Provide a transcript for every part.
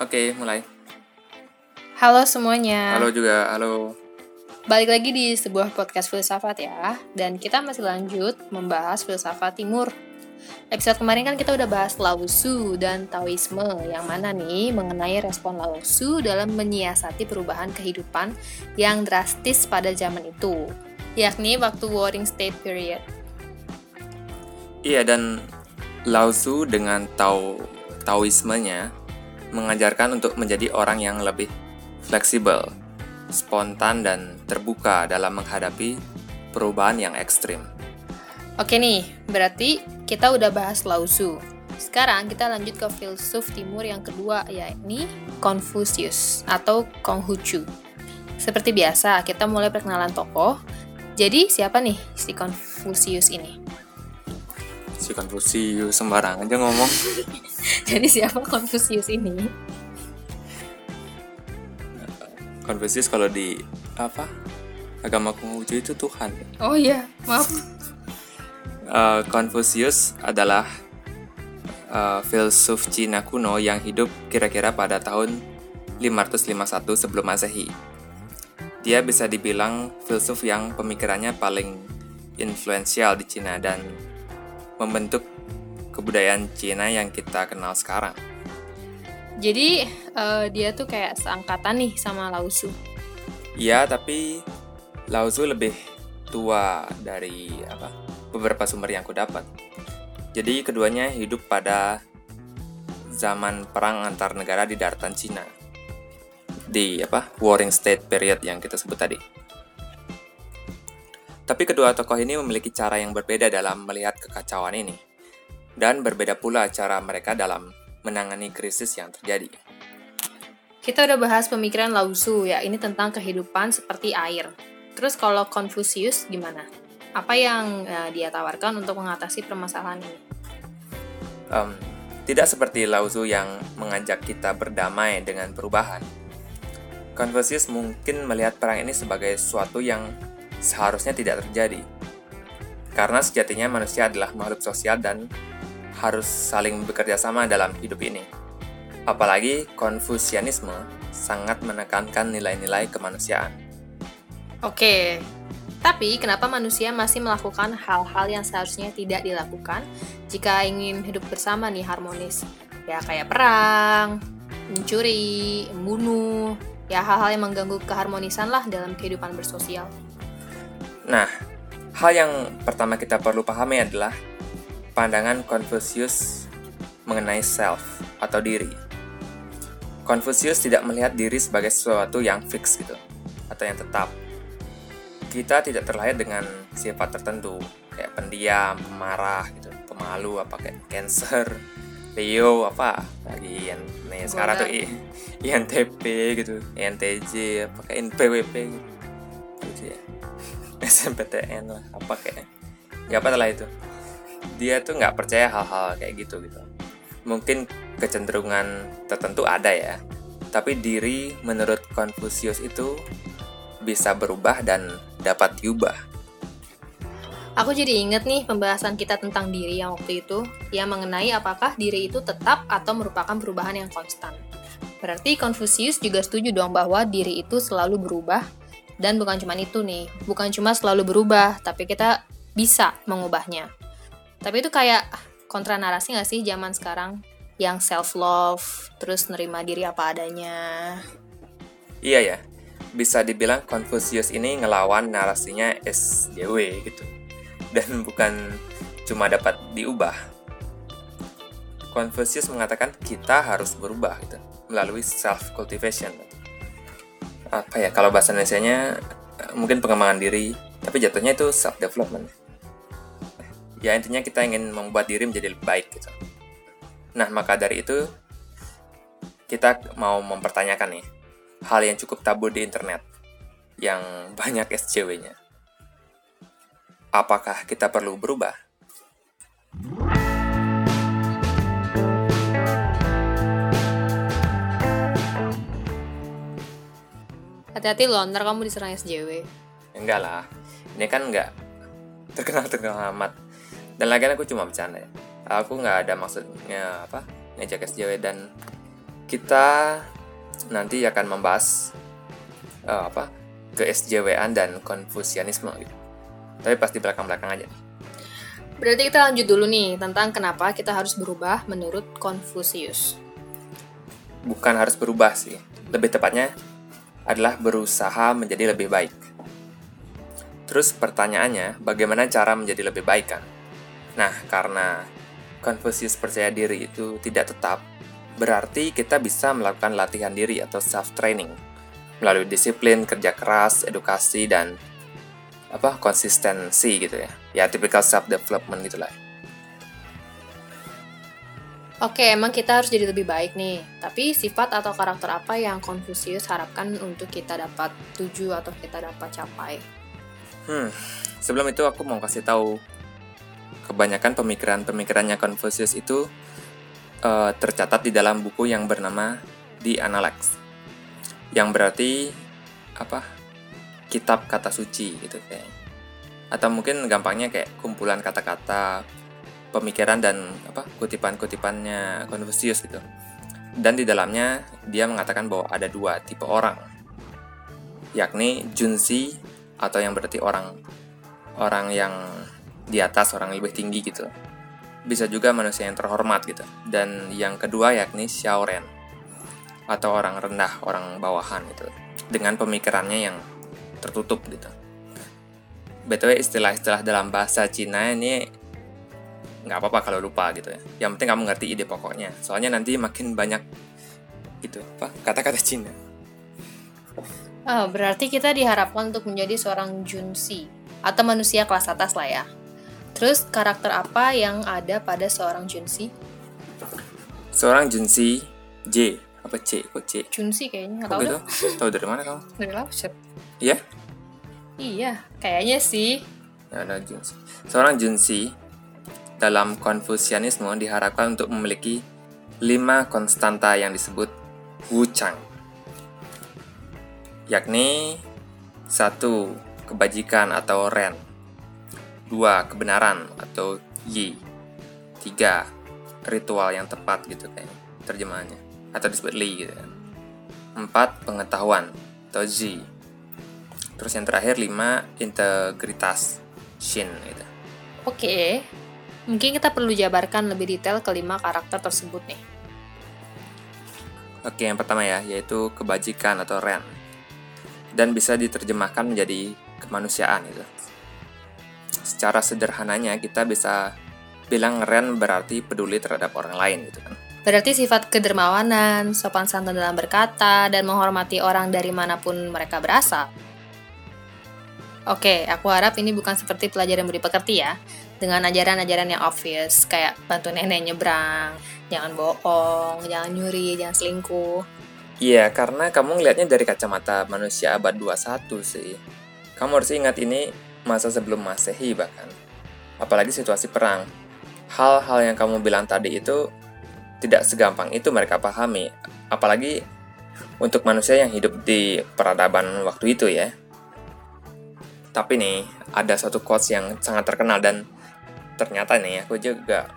Oke, mulai. Halo semuanya. Halo juga, halo. Balik lagi di sebuah podcast filsafat ya. Dan kita masih lanjut membahas filsafat timur. Episode kemarin kan kita udah bahas Lao Tzu dan Taoisme yang mana nih mengenai respon Lao Tzu dalam menyiasati perubahan kehidupan yang drastis pada zaman itu, yakni waktu Warring State Period. Iya, dan Lao Tzu dengan Tao Taoismenya mengajarkan untuk menjadi orang yang lebih fleksibel, spontan, dan terbuka dalam menghadapi perubahan yang ekstrim. Oke nih, berarti kita udah bahas Lao Tzu. Sekarang kita lanjut ke filsuf timur yang kedua, yakni Confucius atau Konghucu. Seperti biasa, kita mulai perkenalan tokoh. Jadi, siapa nih si Confucius ini? Si Confucius sembarang aja ngomong. Jadi, siapa Confucius ini? Confucius kalau di apa? Agama Konghucu itu Tuhan. Oh iya, maaf. Uh, Confucius adalah uh, filsuf Cina kuno yang hidup kira-kira pada tahun 551 sebelum Masehi. Dia bisa dibilang filsuf yang pemikirannya paling influensial di Cina dan membentuk kebudayaan Cina yang kita kenal sekarang. Jadi uh, dia tuh kayak seangkatan nih sama Lao Tzu. Iya, tapi Lao Tzu lebih tua dari apa? beberapa sumber yang aku dapat. Jadi keduanya hidup pada zaman perang antar negara di daratan Cina. Di apa? Warring State period yang kita sebut tadi. Tapi kedua tokoh ini memiliki cara yang berbeda dalam melihat kekacauan ini. Dan berbeda pula cara mereka dalam menangani krisis yang terjadi. Kita udah bahas pemikiran Lao Tzu ya, ini tentang kehidupan seperti air. Terus kalau Confucius gimana? Apa yang uh, dia tawarkan untuk mengatasi permasalahan ini? Um, tidak seperti Lao Tzu yang mengajak kita berdamai dengan perubahan. Confucius mungkin melihat perang ini sebagai sesuatu yang seharusnya tidak terjadi. Karena sejatinya manusia adalah makhluk sosial dan harus saling bekerja sama dalam hidup ini. Apalagi Konfusianisme sangat menekankan nilai-nilai kemanusiaan. Oke, tapi kenapa manusia masih melakukan hal-hal yang seharusnya tidak dilakukan jika ingin hidup bersama nih harmonis? Ya kayak perang, mencuri, membunuh, ya hal-hal yang mengganggu keharmonisan lah dalam kehidupan bersosial. Nah, hal yang pertama kita perlu pahami adalah pandangan Confucius mengenai self atau diri. Confucius tidak melihat diri sebagai sesuatu yang fix gitu atau yang tetap. Kita tidak terlahir dengan sifat tertentu kayak pendiam, pemarah gitu, pemalu apa kayak cancer, Leo apa lagi yang nih sekarang tuh INTP gitu, INTJ apa kayak NPWP gitu, gitu ya. SMPTN lah apa kayak ya apa lah itu dia tuh nggak percaya hal-hal kayak gitu gitu mungkin kecenderungan tertentu ada ya tapi diri menurut Confucius itu bisa berubah dan dapat diubah Aku jadi inget nih pembahasan kita tentang diri yang waktu itu, yang mengenai apakah diri itu tetap atau merupakan perubahan yang konstan. Berarti Confucius juga setuju dong bahwa diri itu selalu berubah, dan bukan cuma itu nih, bukan cuma selalu berubah, tapi kita bisa mengubahnya. Tapi itu kayak kontra narasi gak sih zaman sekarang? Yang self love, terus nerima diri apa adanya. Iya ya, bisa dibilang Confucius ini ngelawan narasinya SJW gitu. Dan bukan cuma dapat diubah. Confucius mengatakan kita harus berubah gitu, melalui self cultivation. Apa ya kalau bahasa Indonesia-nya mungkin pengembangan diri, tapi jatuhnya itu self development ya intinya kita ingin membuat diri menjadi lebih baik gitu. Nah, maka dari itu kita mau mempertanyakan nih hal yang cukup tabu di internet yang banyak SJW-nya. Apakah kita perlu berubah? Hati-hati loh, ntar kamu diserang SJW. Enggak lah, ini kan enggak terkenal-terkenal amat dan lagi aku cuma bercanda ya aku nggak ada maksudnya apa ngejek SJW dan kita nanti akan membahas uh, apa ke SJW-an dan Konfusianisme gitu. Tapi pasti belakang-belakang aja Berarti kita lanjut dulu nih tentang kenapa kita harus berubah menurut Confucius. Bukan harus berubah sih, lebih tepatnya adalah berusaha menjadi lebih baik. Terus pertanyaannya, bagaimana cara menjadi lebih baik kan? Nah, karena Confucius percaya diri itu tidak tetap, berarti kita bisa melakukan latihan diri atau self-training melalui disiplin, kerja keras, edukasi, dan apa konsistensi gitu ya ya typical self development gitulah Oke, emang kita harus jadi lebih baik nih. Tapi sifat atau karakter apa yang Confucius harapkan untuk kita dapat tuju atau kita dapat capai? Hmm, sebelum itu aku mau kasih tahu kebanyakan pemikiran-pemikirannya Confucius itu uh, tercatat di dalam buku yang bernama The Analects. Yang berarti apa? kitab kata suci gitu kayak atau mungkin gampangnya kayak kumpulan kata-kata pemikiran dan apa kutipan-kutipannya Confucius gitu dan di dalamnya dia mengatakan bahwa ada dua tipe orang yakni Junzi atau yang berarti orang orang yang di atas orang lebih tinggi gitu bisa juga manusia yang terhormat gitu dan yang kedua yakni Xiaoren atau orang rendah orang bawahan gitu dengan pemikirannya yang tertutup gitu. BTW istilah-istilah dalam bahasa Cina ini nggak apa-apa kalau lupa gitu ya. Yang penting kamu ngerti ide pokoknya. Soalnya nanti makin banyak gitu apa kata-kata Cina. Oh, berarti kita diharapkan untuk menjadi seorang junsi atau manusia kelas atas lah ya. Terus karakter apa yang ada pada seorang junsi? Seorang junsi J apa C kok C? Junsi kayaknya nggak tahu gitu? Tahu dari mana kamu? Dari Laoset. Iya? Iya, kayaknya sih. Ya ada Junsi. Seorang Junsi dalam Konfusianisme diharapkan untuk memiliki lima konstanta yang disebut Wuchang. Yakni satu kebajikan atau ren, dua kebenaran atau yi, tiga ritual yang tepat gitu kayak terjemahannya atau disebut li gitu kan. Empat pengetahuan atau zi, Terus yang terakhir 5 integritas shin gitu. Oke. Mungkin kita perlu jabarkan lebih detail kelima karakter tersebut nih. Oke, yang pertama ya, yaitu kebajikan atau ren. Dan bisa diterjemahkan menjadi kemanusiaan itu. Secara sederhananya kita bisa bilang ren berarti peduli terhadap orang lain gitu kan. Berarti sifat kedermawanan, sopan santun dalam berkata, dan menghormati orang dari mana pun mereka berasal. Oke, aku harap ini bukan seperti pelajaran budi pekerti ya, dengan ajaran-ajaran yang obvious, kayak bantu nenek nyebrang, jangan bohong, jangan nyuri, jangan selingkuh. Iya, karena kamu ngelihatnya dari kacamata manusia abad 21 sih. Kamu harus ingat ini masa sebelum masehi bahkan. Apalagi situasi perang. Hal-hal yang kamu bilang tadi itu tidak segampang itu mereka pahami. Apalagi untuk manusia yang hidup di peradaban waktu itu ya. Tapi nih, ada satu quotes yang sangat terkenal dan ternyata nih aku juga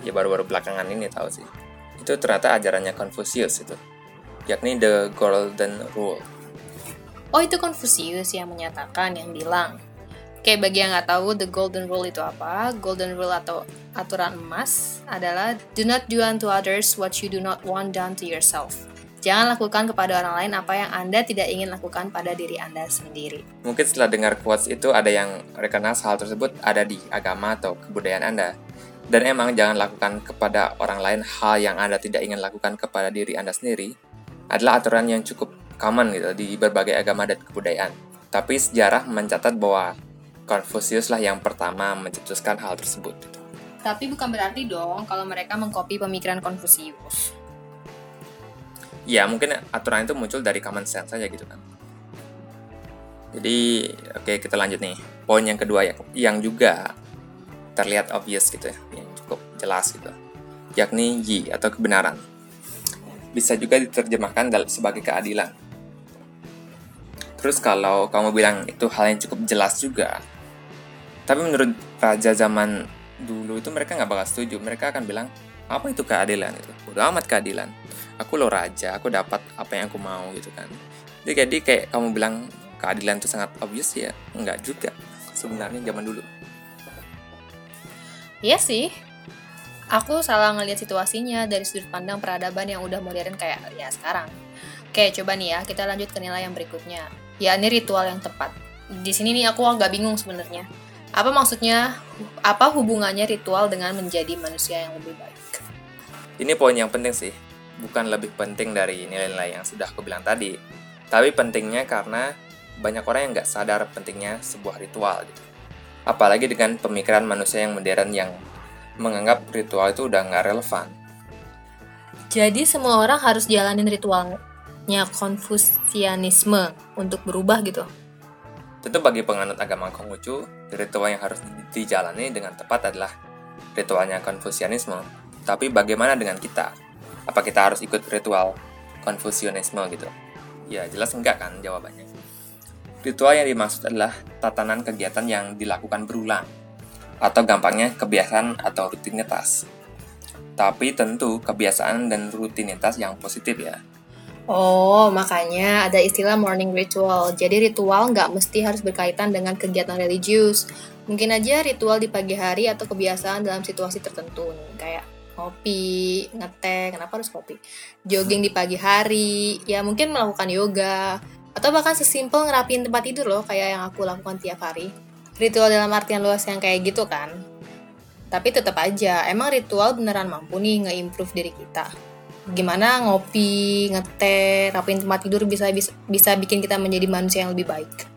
ya baru-baru belakangan ini tahu sih. Itu ternyata ajarannya Confucius itu, yakni The Golden Rule. Oh itu Confucius yang menyatakan, yang bilang. Oke, bagi yang nggak tahu The Golden Rule itu apa, Golden Rule atau aturan emas adalah Do not do unto others what you do not want done to yourself. Jangan lakukan kepada orang lain apa yang Anda tidak ingin lakukan pada diri Anda sendiri. Mungkin setelah dengar quotes itu ada yang recognize hal tersebut ada di agama atau kebudayaan Anda. Dan emang jangan lakukan kepada orang lain hal yang Anda tidak ingin lakukan kepada diri Anda sendiri adalah aturan yang cukup common gitu di berbagai agama dan kebudayaan. Tapi sejarah mencatat bahwa Confucius lah yang pertama mencetuskan hal tersebut. Tapi bukan berarti dong kalau mereka mengkopi pemikiran Confucius. Ya mungkin aturan itu muncul dari common sense saja gitu kan. Jadi oke okay, kita lanjut nih. Poin yang kedua ya yang juga terlihat obvious gitu ya yang cukup jelas gitu. Yakni yi atau kebenaran. Bisa juga diterjemahkan sebagai keadilan terus kalau kamu bilang itu hal yang cukup jelas juga tapi menurut raja zaman dulu itu mereka nggak bakal setuju mereka akan bilang apa itu keadilan itu udah amat keadilan aku lo raja aku dapat apa yang aku mau gitu kan jadi jadi kayak kamu bilang keadilan itu sangat obvious ya enggak juga sebenarnya zaman dulu Iya sih. Aku salah ngelihat situasinya dari sudut pandang peradaban yang udah modern kayak ya sekarang. Oke, coba nih ya, kita lanjut ke nilai yang berikutnya. Ya, ini ritual yang tepat. Di sini nih aku agak bingung sebenarnya. Apa maksudnya? Apa hubungannya ritual dengan menjadi manusia yang lebih baik? Ini poin yang penting sih. Bukan lebih penting dari nilai-nilai yang sudah aku bilang tadi. Tapi pentingnya karena banyak orang yang nggak sadar pentingnya sebuah ritual gitu. Apalagi dengan pemikiran manusia yang modern yang menganggap ritual itu udah nggak relevan. Jadi semua orang harus jalanin ritualnya konfusianisme untuk berubah gitu. Tentu bagi penganut agama Konghucu, ritual yang harus dijalani dengan tepat adalah ritualnya konfusianisme. Tapi bagaimana dengan kita? Apa kita harus ikut ritual konfusianisme gitu? Ya jelas enggak kan jawabannya. Ritual yang dimaksud adalah tatanan kegiatan yang dilakukan berulang, atau gampangnya kebiasaan atau rutinitas. Tapi tentu kebiasaan dan rutinitas yang positif ya. Oh, makanya ada istilah morning ritual. Jadi ritual nggak mesti harus berkaitan dengan kegiatan religius. Mungkin aja ritual di pagi hari atau kebiasaan dalam situasi tertentu kayak kopi, ngeteh, kenapa harus kopi? Jogging di pagi hari, ya mungkin melakukan yoga, atau bahkan sesimpel ngerapiin tempat tidur loh, kayak yang aku lakukan tiap hari. Ritual dalam artian luas yang kayak gitu kan. Tapi tetap aja, emang ritual beneran mampu nih nge-improve diri kita. Gimana ngopi, ngeteh, rapiin tempat tidur bisa, bisa bikin kita menjadi manusia yang lebih baik.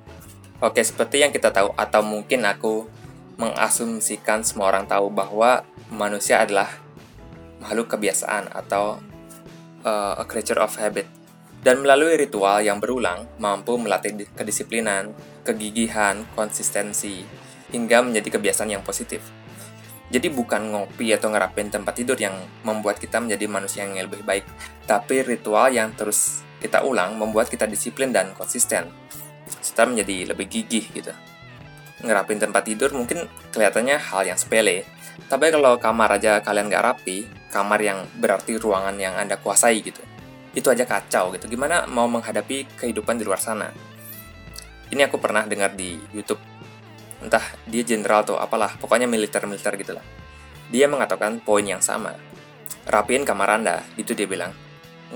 Oke, seperti yang kita tahu atau mungkin aku mengasumsikan semua orang tahu bahwa manusia adalah makhluk kebiasaan atau uh, a creature of habit dan melalui ritual yang berulang mampu melatih kedisiplinan, kegigihan, konsistensi, hingga menjadi kebiasaan yang positif. Jadi bukan ngopi atau ngerapin tempat tidur yang membuat kita menjadi manusia yang lebih baik, tapi ritual yang terus kita ulang membuat kita disiplin dan konsisten, serta menjadi lebih gigih gitu. Ngerapin tempat tidur mungkin kelihatannya hal yang sepele, tapi kalau kamar aja kalian nggak rapi, kamar yang berarti ruangan yang Anda kuasai gitu itu aja kacau gitu. Gimana mau menghadapi kehidupan di luar sana? Ini aku pernah dengar di YouTube. Entah dia jenderal atau apalah, pokoknya militer-militer gitu lah. Dia mengatakan poin yang sama. Rapiin kamar Anda, itu dia bilang.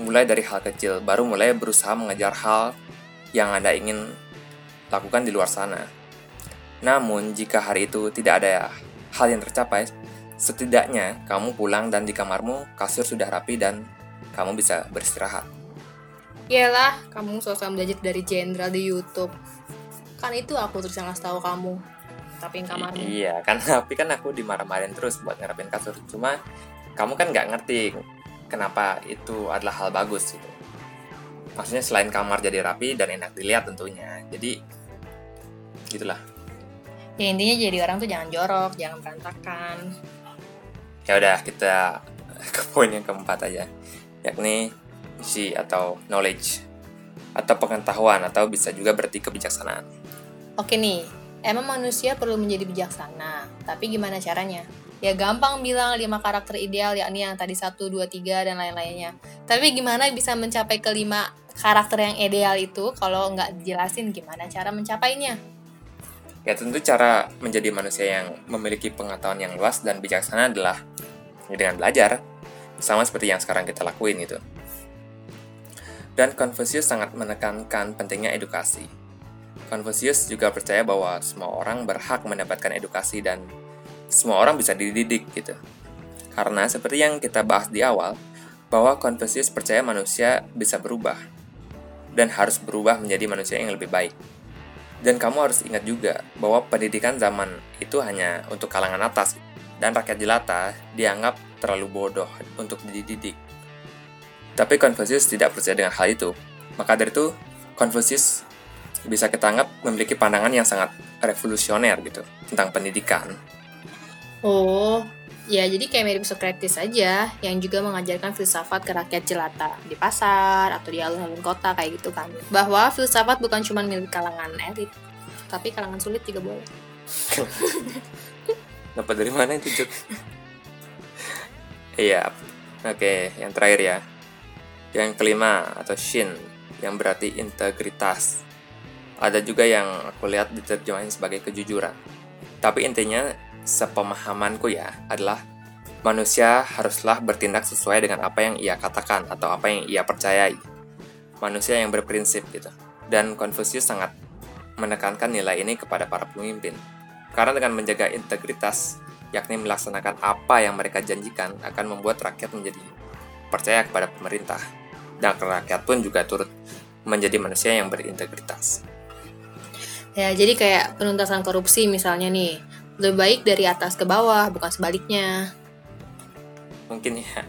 Mulai dari hal kecil, baru mulai berusaha mengejar hal yang Anda ingin lakukan di luar sana. Namun, jika hari itu tidak ada hal yang tercapai, setidaknya kamu pulang dan di kamarmu kasur sudah rapi dan kamu bisa beristirahat. Iyalah, kamu sosok belajar dari jenderal di YouTube. Kan itu aku terus yang ngasih tahu kamu. Tapi kamarmu. I iya, kan tapi kan aku dimarah-marahin terus buat ngerapin kasur. Cuma kamu kan nggak ngerti kenapa itu adalah hal bagus gitu. Maksudnya selain kamar jadi rapi dan enak dilihat tentunya. Jadi gitulah. Ya intinya jadi orang tuh jangan jorok, jangan berantakan. Ya udah kita ke poin yang keempat aja yakni isi atau knowledge atau pengetahuan atau bisa juga berarti kebijaksanaan. Oke nih, emang manusia perlu menjadi bijaksana, tapi gimana caranya? Ya gampang bilang lima karakter ideal yakni yang tadi satu, dua, tiga dan lain-lainnya. Tapi gimana bisa mencapai kelima karakter yang ideal itu kalau nggak dijelasin gimana cara mencapainya? Ya tentu cara menjadi manusia yang memiliki pengetahuan yang luas dan bijaksana adalah dengan belajar, sama seperti yang sekarang kita lakuin gitu. Dan Confucius sangat menekankan pentingnya edukasi. Confucius juga percaya bahwa semua orang berhak mendapatkan edukasi dan semua orang bisa dididik gitu. Karena seperti yang kita bahas di awal, bahwa Confucius percaya manusia bisa berubah dan harus berubah menjadi manusia yang lebih baik. Dan kamu harus ingat juga bahwa pendidikan zaman itu hanya untuk kalangan atas dan rakyat jelata dianggap terlalu bodoh untuk dididik. Tapi Confucius tidak percaya dengan hal itu. Maka dari itu, Confucius bisa kita anggap memiliki pandangan yang sangat revolusioner gitu tentang pendidikan. Oh, ya jadi kayak mirip Socrates saja yang juga mengajarkan filsafat ke rakyat jelata di pasar atau di alun-alun kota kayak gitu kan. Bahwa filsafat bukan cuma milik kalangan elit, tapi kalangan sulit juga boleh. Dapat dari mana itu Jok? Iya, oke, yang terakhir ya. Yang kelima atau shin yang berarti integritas. Ada juga yang aku lihat diterjemahin sebagai kejujuran. Tapi intinya sepemahamanku ya adalah manusia haruslah bertindak sesuai dengan apa yang ia katakan atau apa yang ia percayai. Manusia yang berprinsip gitu. Dan Confucius sangat menekankan nilai ini kepada para pemimpin. Karena dengan menjaga integritas, yakni melaksanakan apa yang mereka janjikan akan membuat rakyat menjadi percaya kepada pemerintah. Dan rakyat pun juga turut menjadi manusia yang berintegritas. Ya, jadi kayak penuntasan korupsi misalnya nih, lebih baik dari atas ke bawah, bukan sebaliknya. Mungkin ya,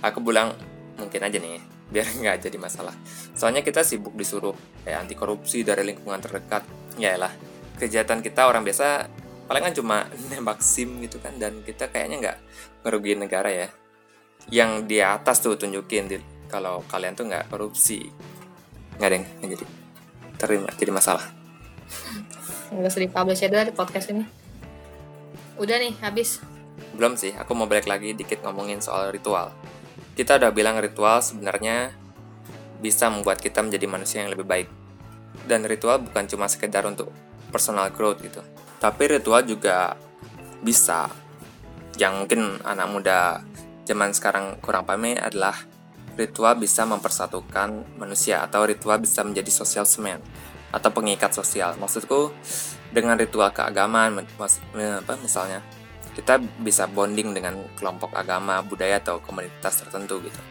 aku bilang mungkin aja nih, biar nggak jadi masalah. Soalnya kita sibuk disuruh kayak anti korupsi dari lingkungan terdekat. Ya kejahatan kita orang biasa paling kan cuma nembak SIM gitu kan dan kita kayaknya nggak ngerugiin negara ya. Yang di atas tuh tunjukin di, kalau kalian tuh nggak korupsi. Nggak ada yang jadi terima jadi masalah. Nggak usah dipublish ya di podcast ini. Udah nih, habis. Belum sih, aku mau balik lagi dikit ngomongin soal ritual. Kita udah bilang ritual sebenarnya bisa membuat kita menjadi manusia yang lebih baik. Dan ritual bukan cuma sekedar untuk personal growth gitu. Tapi ritual juga bisa yang mungkin anak muda zaman sekarang kurang pahami adalah ritual bisa mempersatukan manusia atau ritual bisa menjadi social semen atau pengikat sosial. Maksudku dengan ritual keagamaan apa misalnya kita bisa bonding dengan kelompok agama, budaya atau komunitas tertentu gitu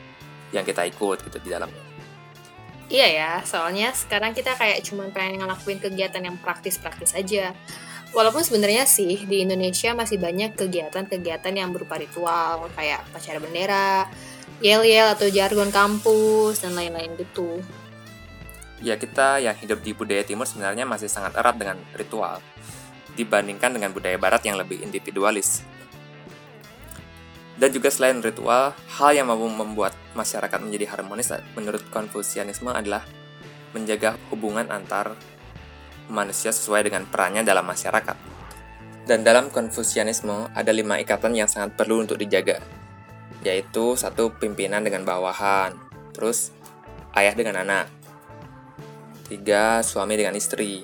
yang kita ikut gitu di dalamnya. Iya ya, soalnya sekarang kita kayak cuma pengen ngelakuin kegiatan yang praktis-praktis aja. Walaupun sebenarnya sih di Indonesia masih banyak kegiatan-kegiatan yang berupa ritual kayak pacara bendera, yel-yel atau jargon kampus dan lain-lain gitu. Ya kita yang hidup di budaya timur sebenarnya masih sangat erat dengan ritual dibandingkan dengan budaya barat yang lebih individualis. Dan juga selain ritual, hal yang mampu membuat masyarakat menjadi harmonis menurut Konfusianisme adalah menjaga hubungan antar manusia sesuai dengan perannya dalam masyarakat. Dan dalam Konfusianisme ada lima ikatan yang sangat perlu untuk dijaga, yaitu satu pimpinan dengan bawahan, terus ayah dengan anak, tiga suami dengan istri,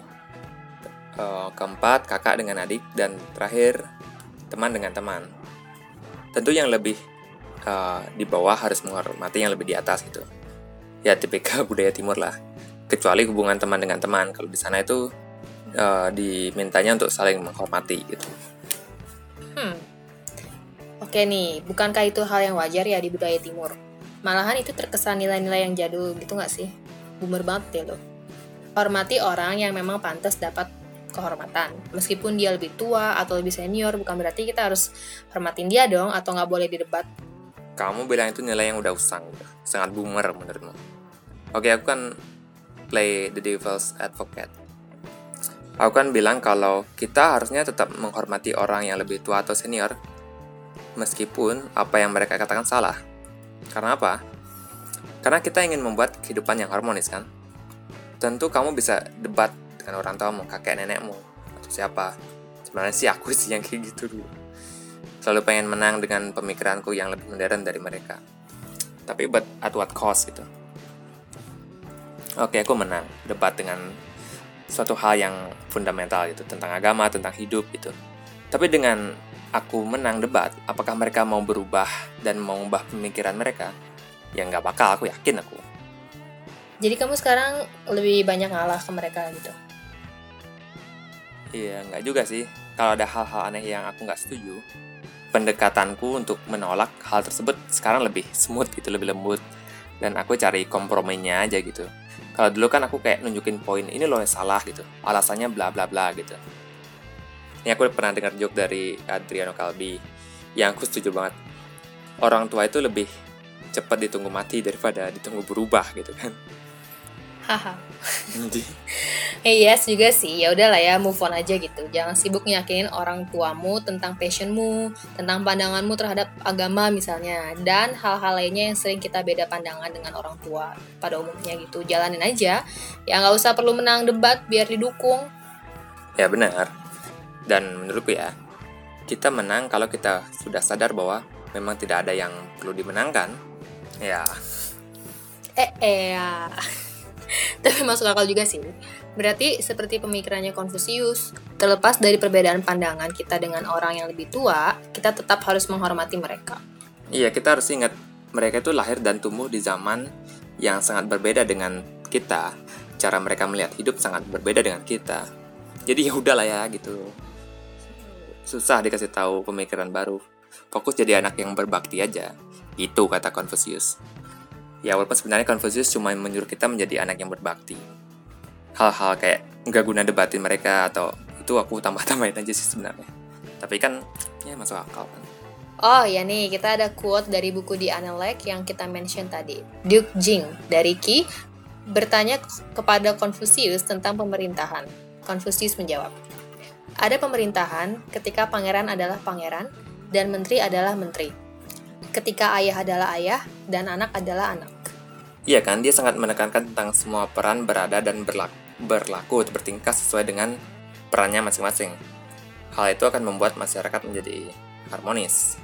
uh, keempat kakak dengan adik dan terakhir teman dengan teman. Tentu yang lebih uh, di bawah harus menghormati yang lebih di atas gitu. Ya tipikal budaya timur lah. Kecuali hubungan teman dengan teman. Kalau di sana itu uh, dimintanya untuk saling menghormati gitu. Hmm. Oke nih bukankah itu hal yang wajar ya di budaya timur? Malahan itu terkesan nilai-nilai yang jadul gitu nggak sih? Boomer banget ya lo hormati orang yang memang pantas dapat kehormatan. Meskipun dia lebih tua atau lebih senior, bukan berarti kita harus hormatin dia dong atau nggak boleh didebat. Kamu bilang itu nilai yang udah usang, sangat boomer menurutmu. Oke, aku kan play the devil's advocate. Aku kan bilang kalau kita harusnya tetap menghormati orang yang lebih tua atau senior, meskipun apa yang mereka katakan salah. Karena apa? Karena kita ingin membuat kehidupan yang harmonis kan? Tentu kamu bisa debat dengan orang tua mau kakek nenekmu atau siapa. Sebenarnya sih aku sih yang kayak gitu dulu. Selalu pengen menang dengan pemikiranku yang lebih modern dari mereka. Tapi but at what cost gitu. Oke aku menang. Debat dengan suatu hal yang fundamental gitu. Tentang agama tentang hidup gitu. Tapi dengan aku menang debat apakah mereka mau berubah dan mau mengubah pemikiran mereka? Ya nggak bakal aku yakin aku jadi kamu sekarang lebih banyak ngalah ke mereka gitu Iya, nggak juga sih. Kalau ada hal-hal aneh yang aku nggak setuju, pendekatanku untuk menolak hal tersebut sekarang lebih smooth gitu, lebih lembut. Dan aku cari komprominya aja gitu. Kalau dulu kan aku kayak nunjukin poin ini loh yang salah gitu, alasannya bla bla bla gitu. Ini aku pernah dengar joke dari Adriano Calbi yang aku setuju banget. Orang tua itu lebih cepat ditunggu mati daripada ditunggu berubah gitu kan haha eh yes juga sih. Ya udahlah ya move on aja gitu. Jangan sibuk nyakinin orang tuamu tentang passionmu tentang pandanganmu terhadap agama misalnya dan hal-hal lainnya yang sering kita beda pandangan dengan orang tua pada umumnya gitu. Jalanin aja. Ya nggak usah perlu menang debat biar didukung. Ya benar. Dan menurutku ya kita menang kalau kita sudah sadar bahwa memang tidak ada yang perlu dimenangkan. Ya. Eh, eh, ya. Tapi masuk akal juga sih. Berarti seperti pemikirannya Konfusius, terlepas dari perbedaan pandangan kita dengan orang yang lebih tua, kita tetap harus menghormati mereka. Iya, kita harus ingat mereka itu lahir dan tumbuh di zaman yang sangat berbeda dengan kita. Cara mereka melihat hidup sangat berbeda dengan kita. Jadi ya udahlah ya gitu. Susah dikasih tahu pemikiran baru. Fokus jadi anak yang berbakti aja. Itu kata Confucius. Ya walaupun sebenarnya Confucius cuma menyuruh kita menjadi anak yang berbakti. Hal-hal kayak nggak guna debatin mereka atau itu aku tambah-tambahin aja sih sebenarnya. Tapi kan ya masuk akal kan. Oh ya nih, kita ada quote dari buku di Analek yang kita mention tadi. Duke Jing dari Qi bertanya kepada Confucius tentang pemerintahan. Confucius menjawab, ada pemerintahan ketika pangeran adalah pangeran dan menteri adalah menteri. Ketika ayah adalah ayah dan anak adalah anak. Iya kan, dia sangat menekankan tentang semua peran berada dan berlaku, berlaku bertingkah sesuai dengan perannya masing-masing. Hal itu akan membuat masyarakat menjadi harmonis.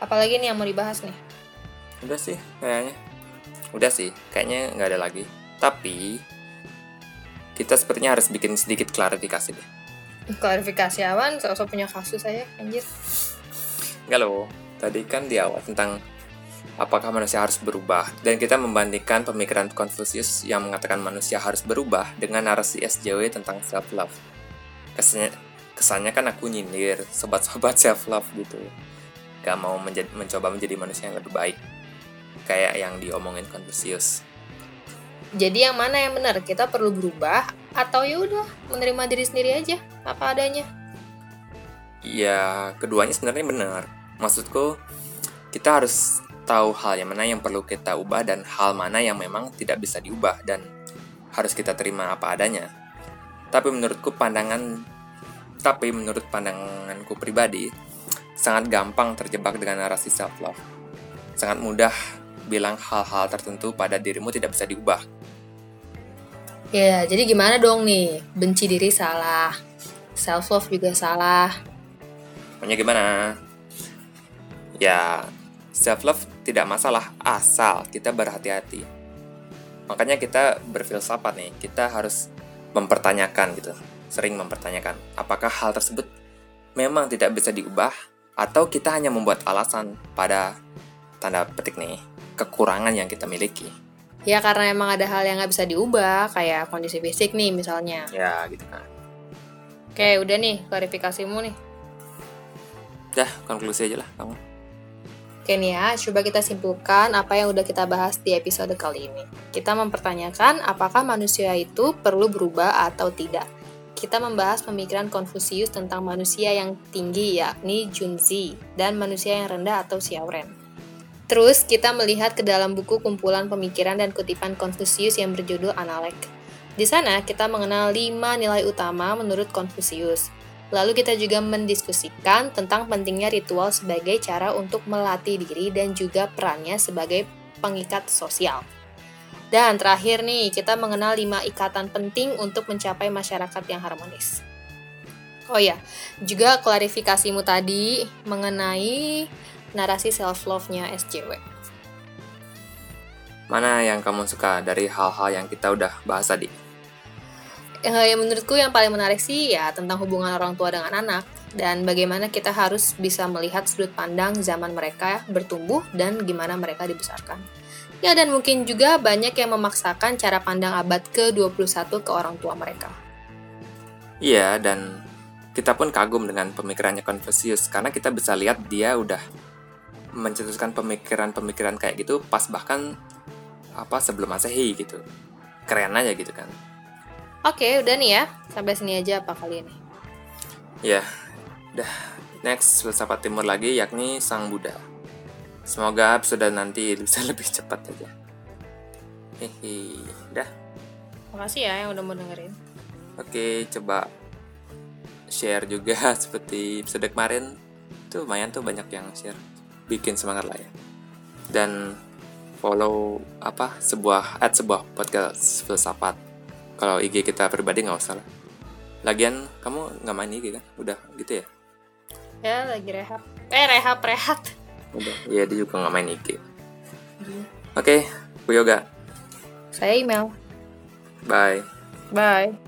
Apalagi nih yang mau dibahas nih? Udah sih, kayaknya. Udah sih, kayaknya nggak ada lagi. Tapi, kita sepertinya harus bikin sedikit klarifikasi deh. Klarifikasi awan, sosok punya kasus saya, anjir. Enggak loh, tadi kan di awal tentang apakah manusia harus berubah. Dan kita membandingkan pemikiran Confucius yang mengatakan manusia harus berubah dengan narasi SJW tentang self-love. Kesannya, kesannya kan aku nyindir, sobat-sobat self-love gitu. Gak mau menjadi, mencoba menjadi manusia yang lebih baik. Kayak yang diomongin Confucius. Jadi yang mana yang benar? Kita perlu berubah atau ya udah menerima diri sendiri aja apa adanya? Ya keduanya sebenarnya benar maksudku kita harus tahu hal yang mana yang perlu kita ubah dan hal mana yang memang tidak bisa diubah dan harus kita terima apa adanya tapi menurutku pandangan tapi menurut pandanganku pribadi sangat gampang terjebak dengan narasi self-love. Sangat mudah bilang hal-hal tertentu pada dirimu tidak bisa diubah. Ya, jadi gimana dong nih? Benci diri salah, self-love juga salah. Maunya gimana? Ya, self-love tidak masalah asal kita berhati-hati. Makanya kita berfilsafat nih, kita harus mempertanyakan gitu, sering mempertanyakan apakah hal tersebut memang tidak bisa diubah atau kita hanya membuat alasan pada tanda petik nih kekurangan yang kita miliki. Ya karena emang ada hal yang nggak bisa diubah kayak kondisi fisik nih misalnya. Ya gitu kan. Oke udah nih klarifikasimu nih. Dah konklusi aja lah kamu. Oke nih ya, coba kita simpulkan apa yang udah kita bahas di episode kali ini. Kita mempertanyakan apakah manusia itu perlu berubah atau tidak kita membahas pemikiran Konfusius tentang manusia yang tinggi yakni Junzi dan manusia yang rendah atau Xiaoren. Terus kita melihat ke dalam buku kumpulan pemikiran dan kutipan Konfusius yang berjudul Analek. Di sana kita mengenal lima nilai utama menurut Konfusius. Lalu kita juga mendiskusikan tentang pentingnya ritual sebagai cara untuk melatih diri dan juga perannya sebagai pengikat sosial. Dan terakhir nih, kita mengenal 5 ikatan penting untuk mencapai masyarakat yang harmonis. Oh ya, juga klarifikasimu tadi mengenai narasi self-love-nya SJW. Mana yang kamu suka dari hal-hal yang kita udah bahas tadi? Yang menurutku yang paling menarik sih ya tentang hubungan orang tua dengan anak dan bagaimana kita harus bisa melihat sudut pandang zaman mereka bertumbuh dan gimana mereka dibesarkan. Ya dan mungkin juga banyak yang memaksakan cara pandang abad ke-21 ke orang tua mereka. Iya, dan kita pun kagum dengan pemikirannya Confucius karena kita bisa lihat dia udah mencetuskan pemikiran-pemikiran kayak gitu pas bahkan apa sebelum Masehi gitu. Keren aja gitu kan. Oke, udah nih ya. Sampai sini aja apa kali ini. Ya, udah. Next, filsafat timur lagi yakni Sang Buddha. Semoga episode nanti bisa lebih cepat aja. Hehe, dah. Makasih ya yang udah mau dengerin. Oke, coba share juga seperti episode kemarin. Tuh lumayan tuh banyak yang share. Bikin semangat lah ya. Dan follow apa sebuah at sebuah podcast filsafat. Kalau IG kita pribadi nggak usah lah. Lagian kamu nggak main IG kan? Udah gitu ya? Ya lagi rehab. Eh rehab rehat udah ya dia juga nggak main IG oke okay, Aku Yoga. Saya email. Bye. Bye.